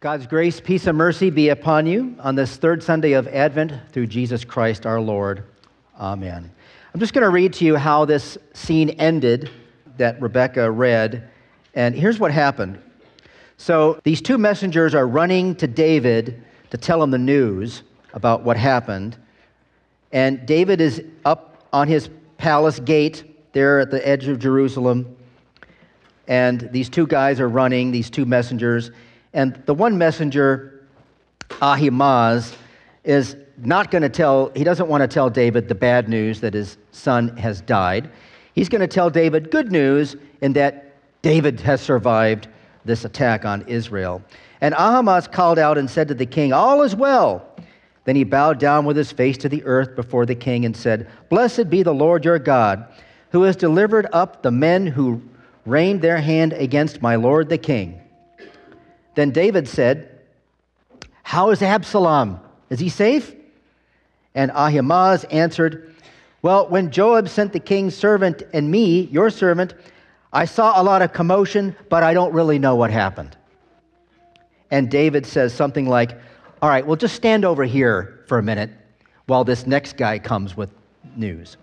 God's grace, peace, and mercy be upon you on this third Sunday of Advent through Jesus Christ our Lord. Amen. I'm just going to read to you how this scene ended that Rebecca read. And here's what happened. So these two messengers are running to David to tell him the news about what happened. And David is up on his palace gate there at the edge of Jerusalem. And these two guys are running, these two messengers. And the one messenger, Ahimaaz, is not going to tell, he doesn't want to tell David the bad news that his son has died. He's going to tell David good news in that David has survived this attack on Israel. And Ahimaaz called out and said to the king, All is well. Then he bowed down with his face to the earth before the king and said, Blessed be the Lord your God, who has delivered up the men who rained their hand against my lord the king. Then David said, How is Absalom? Is he safe? And Ahimaaz answered, Well, when Joab sent the king's servant and me, your servant, I saw a lot of commotion, but I don't really know what happened. And David says something like, All right, well, just stand over here for a minute while this next guy comes with news.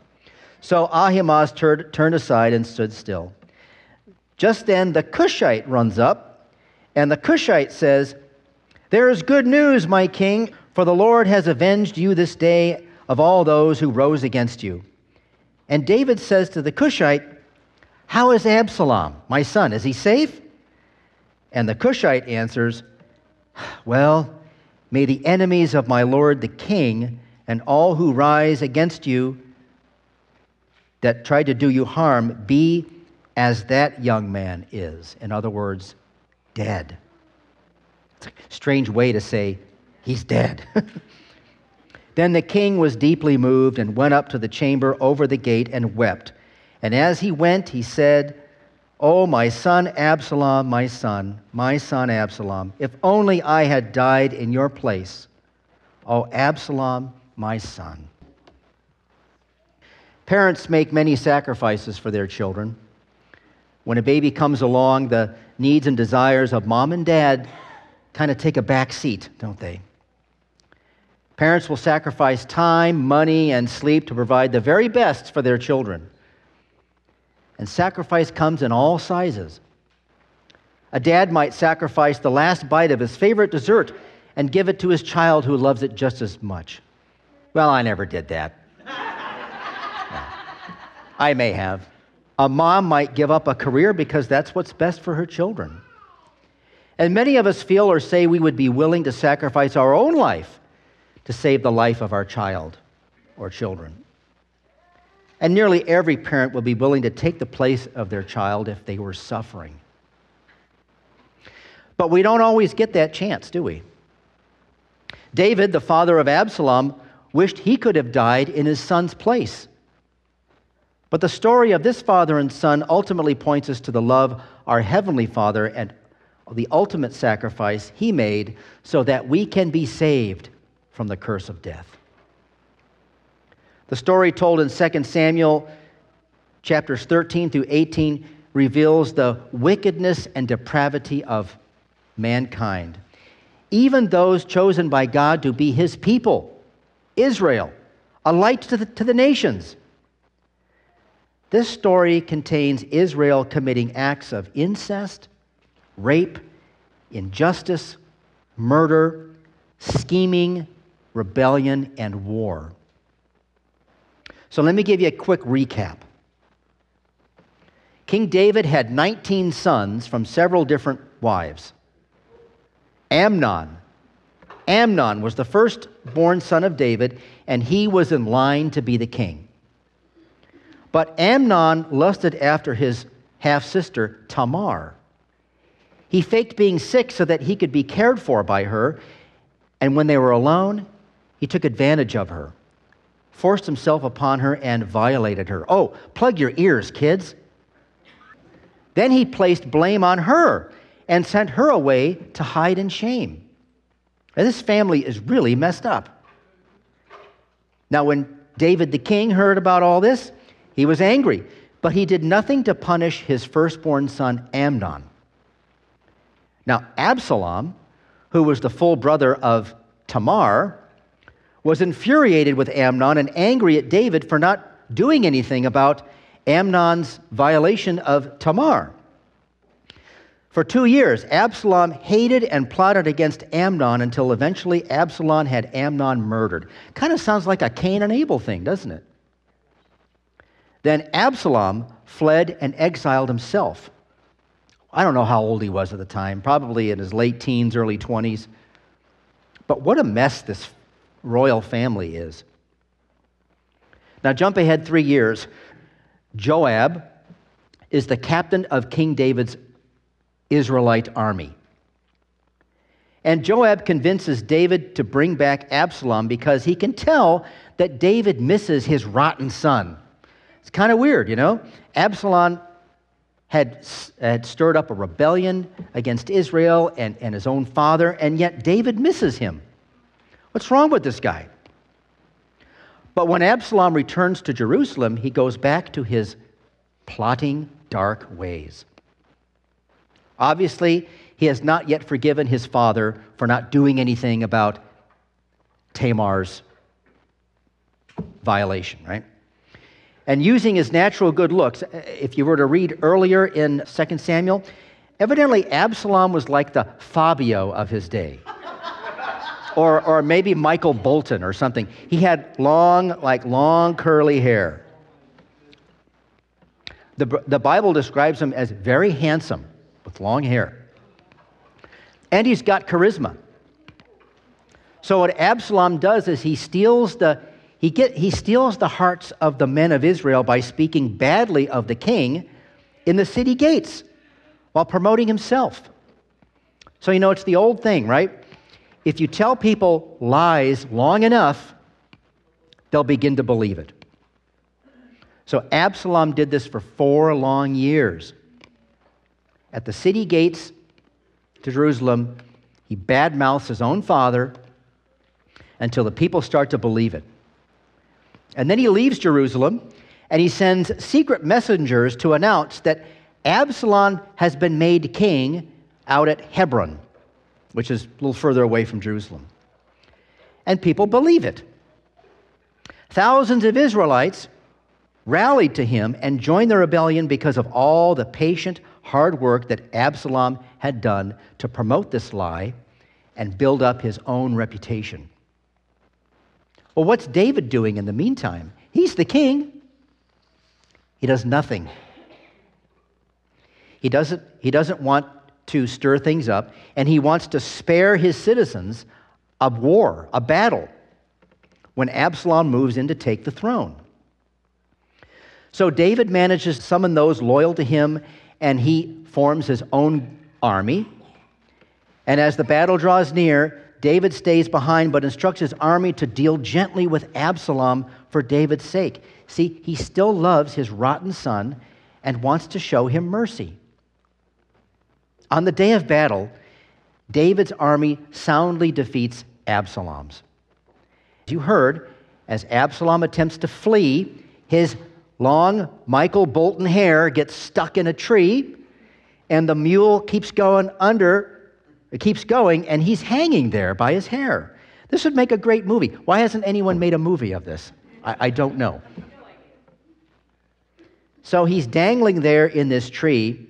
So Ahimaaz turned, turned aside and stood still. Just then the Cushite runs up and the Cushite says, There is good news, my king, for the Lord has avenged you this day of all those who rose against you. And David says to the Cushite, How is Absalom, my son? Is he safe? And the Cushite answers, Well, may the enemies of my lord the king and all who rise against you that try to do you harm be as that young man is. In other words, dead. It's a strange way to say he's dead. then the king was deeply moved and went up to the chamber over the gate and wept. And as he went, he said, Oh, my son Absalom, my son, my son Absalom, if only I had died in your place. Oh, Absalom, my son. Parents make many sacrifices for their children. When a baby comes along, the needs and desires of mom and dad kind of take a back seat, don't they? Parents will sacrifice time, money, and sleep to provide the very best for their children. And sacrifice comes in all sizes. A dad might sacrifice the last bite of his favorite dessert and give it to his child who loves it just as much. Well, I never did that. I may have. A mom might give up a career because that's what's best for her children. And many of us feel or say we would be willing to sacrifice our own life to save the life of our child or children. And nearly every parent will be willing to take the place of their child if they were suffering. But we don't always get that chance, do we? David, the father of Absalom, wished he could have died in his son's place. But the story of this father and son ultimately points us to the love our heavenly Father and the ultimate sacrifice he made so that we can be saved from the curse of death. The story told in 2 Samuel chapters 13 through 18 reveals the wickedness and depravity of mankind. Even those chosen by God to be his people, Israel, a light to the, to the nations. This story contains Israel committing acts of incest, rape, injustice, murder, scheming, rebellion, and war. So let me give you a quick recap. King David had 19 sons from several different wives. Amnon. Amnon was the firstborn son of David, and he was in line to be the king. But Amnon lusted after his half sister, Tamar. He faked being sick so that he could be cared for by her, and when they were alone, he took advantage of her, forced himself upon her, and violated her. Oh, plug your ears, kids. Then he placed blame on her and sent her away to hide in shame. Now, this family is really messed up. Now, when David the king heard about all this, he was angry, but he did nothing to punish his firstborn son Amnon. Now, Absalom, who was the full brother of Tamar, was infuriated with Amnon and angry at David for not doing anything about Amnon's violation of Tamar. For two years, Absalom hated and plotted against Amnon until eventually Absalom had Amnon murdered. Kind of sounds like a Cain and Abel thing, doesn't it? Then Absalom fled and exiled himself. I don't know how old he was at the time, probably in his late teens, early 20s. But what a mess this royal family is. Now, jump ahead three years. Joab is the captain of King David's Israelite army. And Joab convinces David to bring back Absalom because he can tell that David misses his rotten son. It's kind of weird, you know? Absalom had, had stirred up a rebellion against Israel and, and his own father, and yet David misses him. What's wrong with this guy? But when Absalom returns to Jerusalem, he goes back to his plotting dark ways. Obviously, he has not yet forgiven his father for not doing anything about Tamar's violation, right? And using his natural good looks, uh, if you were to read earlier in 2 Samuel, evidently Absalom was like the Fabio of his day or, or maybe Michael Bolton or something. He had long, like long curly hair. The, the Bible describes him as very handsome with long hair. And he's got charisma. So what Absalom does is he steals the he, get, he steals the hearts of the men of Israel by speaking badly of the king in the city gates while promoting himself. So, you know, it's the old thing, right? if you tell people lies long enough, they'll begin to believe it. So Absalom did this for four long years. At the city gates to Jerusalem, he badmouths his own father until the people start to believe it. And then he leaves Jerusalem and he sends secret messengers to announce that Absalom has been made king out at Hebron which is a little further away from Jerusalem. And people believe it. Thousands of Israelites rallied to him and joined the rebellion because of all the patient, hard work that Absalom had done to promote this lie and build up his own reputation. Well, what's David doing in the meantime? He's the king. He does nothing. He doesn't, he doesn't want to stir things up, and he wants to spare his citizens a war, a battle, when Absalom moves in to take the throne. So David manages to summon those loyal to him, and he forms his own army. And as the battle draws near, David stays behind but instructs his army to deal gently with Absalom for David's sake. See, he still loves his rotten son and wants to show him mercy. On the day of battle, David's army soundly defeats Absalom's. As you heard, as Absalom attempts to flee, his long Michael Bolton hair gets stuck in a tree, and the mule keeps going under, it keeps going, and he's hanging there by his hair. This would make a great movie. Why hasn't anyone made a movie of this? I, I don't know. So he's dangling there in this tree,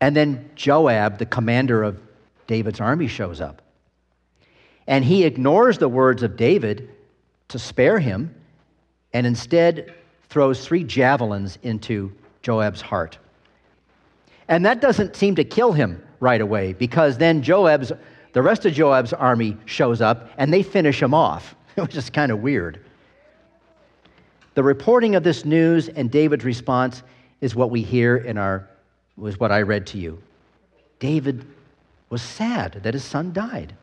and then Joab, the commander of David's army, shows up. And he ignores the words of David to spare him and instead throws three javelins into Joab's heart. And that doesn't seem to kill him right away because then Joab's, the rest of Joab's army shows up and they finish him off, which is kind of weird. The reporting of this news and David's response is what we hear in our was what I read to you. David was sad that his son died.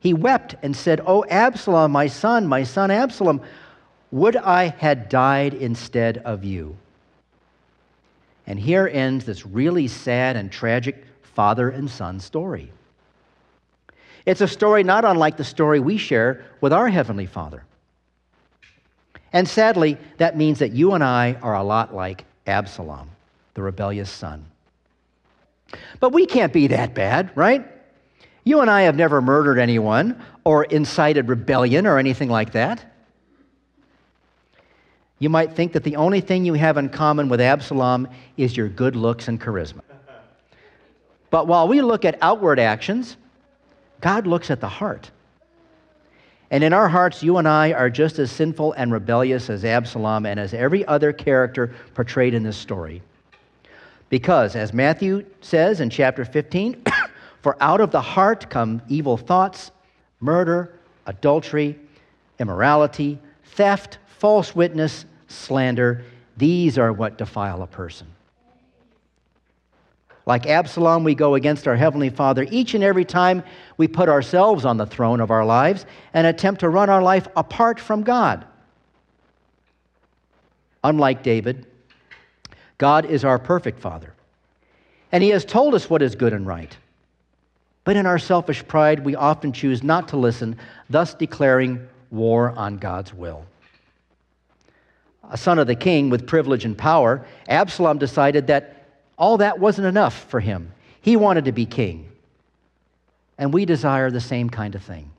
He wept and said, Oh, Absalom, my son, my son Absalom, would I had died instead of you. And here ends this really sad and tragic father and son story. It's a story not unlike the story we share with our Heavenly Father. And sadly, that means that you and I are a lot like Absalom the rebellious son. But we can't be that bad, right? You and I have never murdered anyone or incited rebellion or anything like that. You might think that the only thing you have in common with Absalom is your good looks and charisma. But while we look at outward actions, God looks at the heart. And in our hearts, you and I are just as sinful and rebellious as Absalom and as every other character portrayed in this story. Because, as Matthew says in chapter 15, for out of the heart come evil thoughts, murder, adultery, immorality, theft, false witness, slander. These are what defile a person. Like Absalom, we go against our Heavenly Father each and every time we put ourselves on the throne of our lives and attempt to run our life apart from God. Unlike David, God is our perfect Father, and He has told us what is good and right. But in our selfish pride, we often choose not to listen, thus declaring war on God's will a son of the king with privilege and power, Absalom decided that all that wasn't enough for him. He wanted to be king. And we desire the same kind of thing.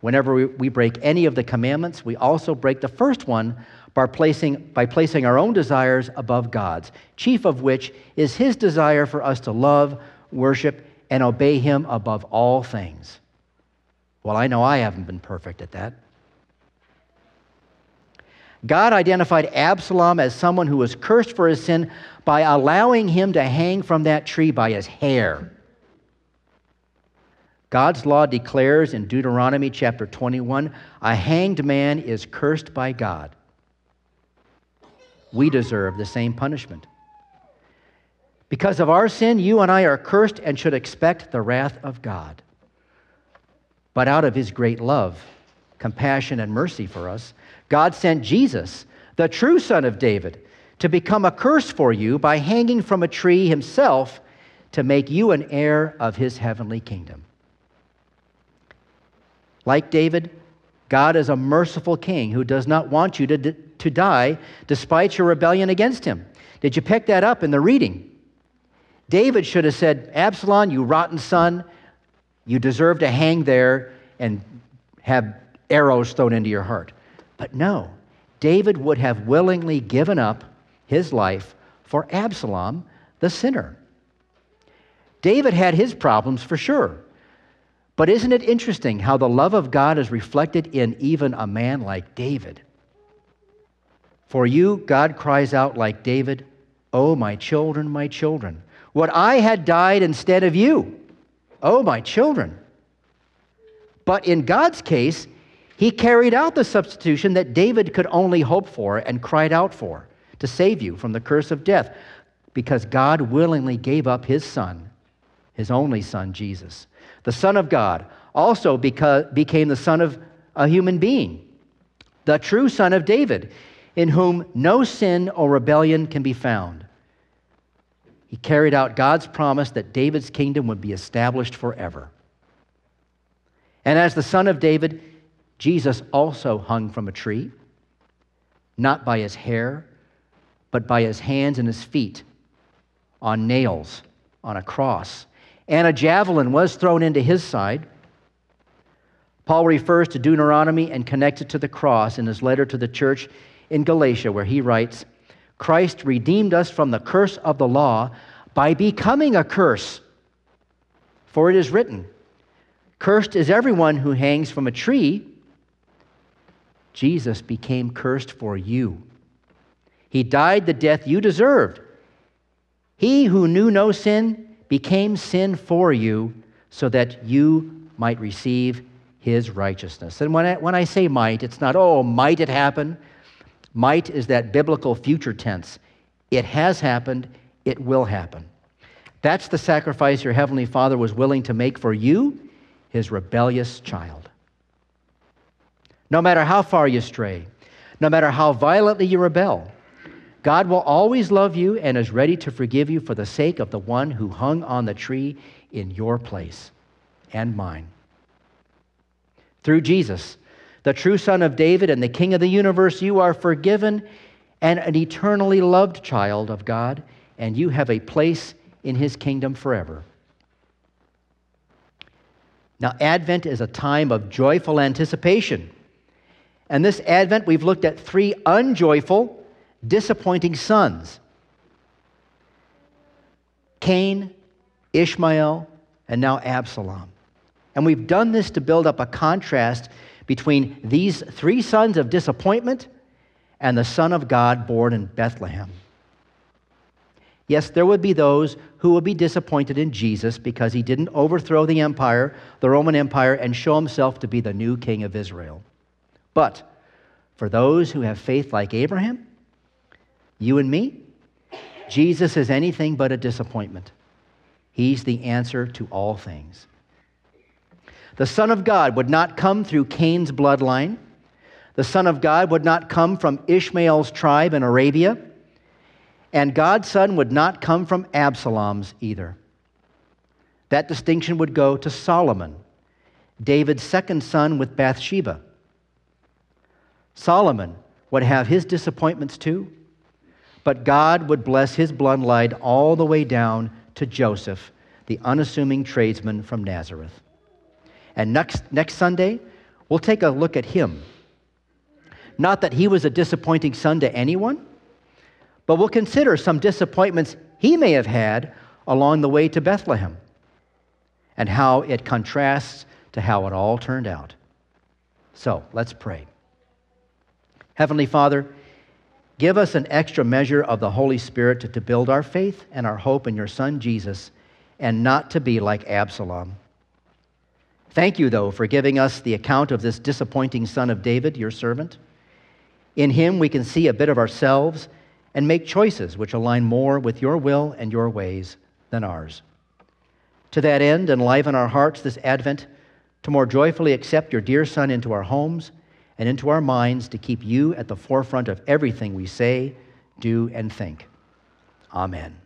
Whenever we, we break any of the commandments, we also break the first one by placing, by placing our own desires above God's, chief of which is his desire for us to love, worship, and obey him above all things. Well, I know I haven't been perfect at that. God identified Absalom as someone who was cursed for his sin by allowing him to hang from that tree by his hair. God's law declares in Deuteronomy chapter 21 a hanged man is cursed by God. We deserve the same punishment. Because of our sin, you and I are cursed and should expect the wrath of God. But out of his great love, compassion, and mercy for us, God sent Jesus, the true son of David, to become a curse for you by hanging from a tree himself to make you an heir of his heavenly kingdom. Like David, God is a merciful king who does not want you to, to die despite your rebellion against him. Did you pick that up in the reading? David should have said, Absalom, you rotten son, you deserve to hang there and have arrows thrown into your heart. But no, David would have willingly given up his life for Absalom, the sinner. David had his problems for sure. But isn't it interesting how the love of God is reflected in even a man like David? For you, God cries out like David, Oh, my children, my children, what I had died instead of you. Oh, my children. But in God's case, he carried out the substitution that David could only hope for and cried out for to save you from the curse of death because God willingly gave up his son, his only son, Jesus. The Son of God also became the Son of a human being, the true Son of David, in whom no sin or rebellion can be found. He carried out God's promise that David's kingdom would be established forever. And as the Son of David, Jesus also hung from a tree, not by his hair, but by his hands and his feet, on nails, on a cross. And a javelin was thrown into his side. Paul refers to Deuteronomy and connects it to the cross in his letter to the church in Galatia, where he writes Christ redeemed us from the curse of the law by becoming a curse. For it is written, Cursed is everyone who hangs from a tree. Jesus became cursed for you. He died the death you deserved. He who knew no sin became sin for you so that you might receive his righteousness. And when I, when I say might, it's not, oh, might it happen? Might is that biblical future tense. It has happened, it will happen. That's the sacrifice your heavenly Father was willing to make for you, his rebellious child. No matter how far you stray, no matter how violently you rebel, God will always love you and is ready to forgive you for the sake of the one who hung on the tree in your place and mine. Through Jesus, the true Son of David and the King of the universe, you are forgiven and an eternally loved child of God, and you have a place in his kingdom forever. Now, Advent is a time of joyful anticipation. And this Advent, we've looked at three unjoyful, disappointing sons Cain, Ishmael, and now Absalom. And we've done this to build up a contrast between these three sons of disappointment and the Son of God born in Bethlehem. Yes, there would be those who would be disappointed in Jesus because he didn't overthrow the empire, the Roman Empire, and show himself to be the new king of Israel. But for those who have faith like Abraham, you and me, Jesus is anything but a disappointment. He's the answer to all things. The Son of God would not come through Cain's bloodline. The Son of God would not come from Ishmael's tribe in Arabia. And God's Son would not come from Absalom's either. That distinction would go to Solomon, David's second son with Bathsheba. Solomon would have his disappointments too, but God would bless his bloodline all the way down to Joseph, the unassuming tradesman from Nazareth. And next, next Sunday, we'll take a look at him. Not that he was a disappointing son to anyone, but we'll consider some disappointments he may have had along the way to Bethlehem and how it contrasts to how it all turned out. So let's pray. Heavenly Father, give us an extra measure of the Holy Spirit to, to build our faith and our hope in your Son Jesus and not to be like Absalom. Thank you, though, for giving us the account of this disappointing son of David, your servant. In him, we can see a bit of ourselves and make choices which align more with your will and your ways than ours. To that end, enliven our hearts this Advent to more joyfully accept your dear Son into our homes and into our minds to keep you at the forefront of everything we say, do, and think. Amen.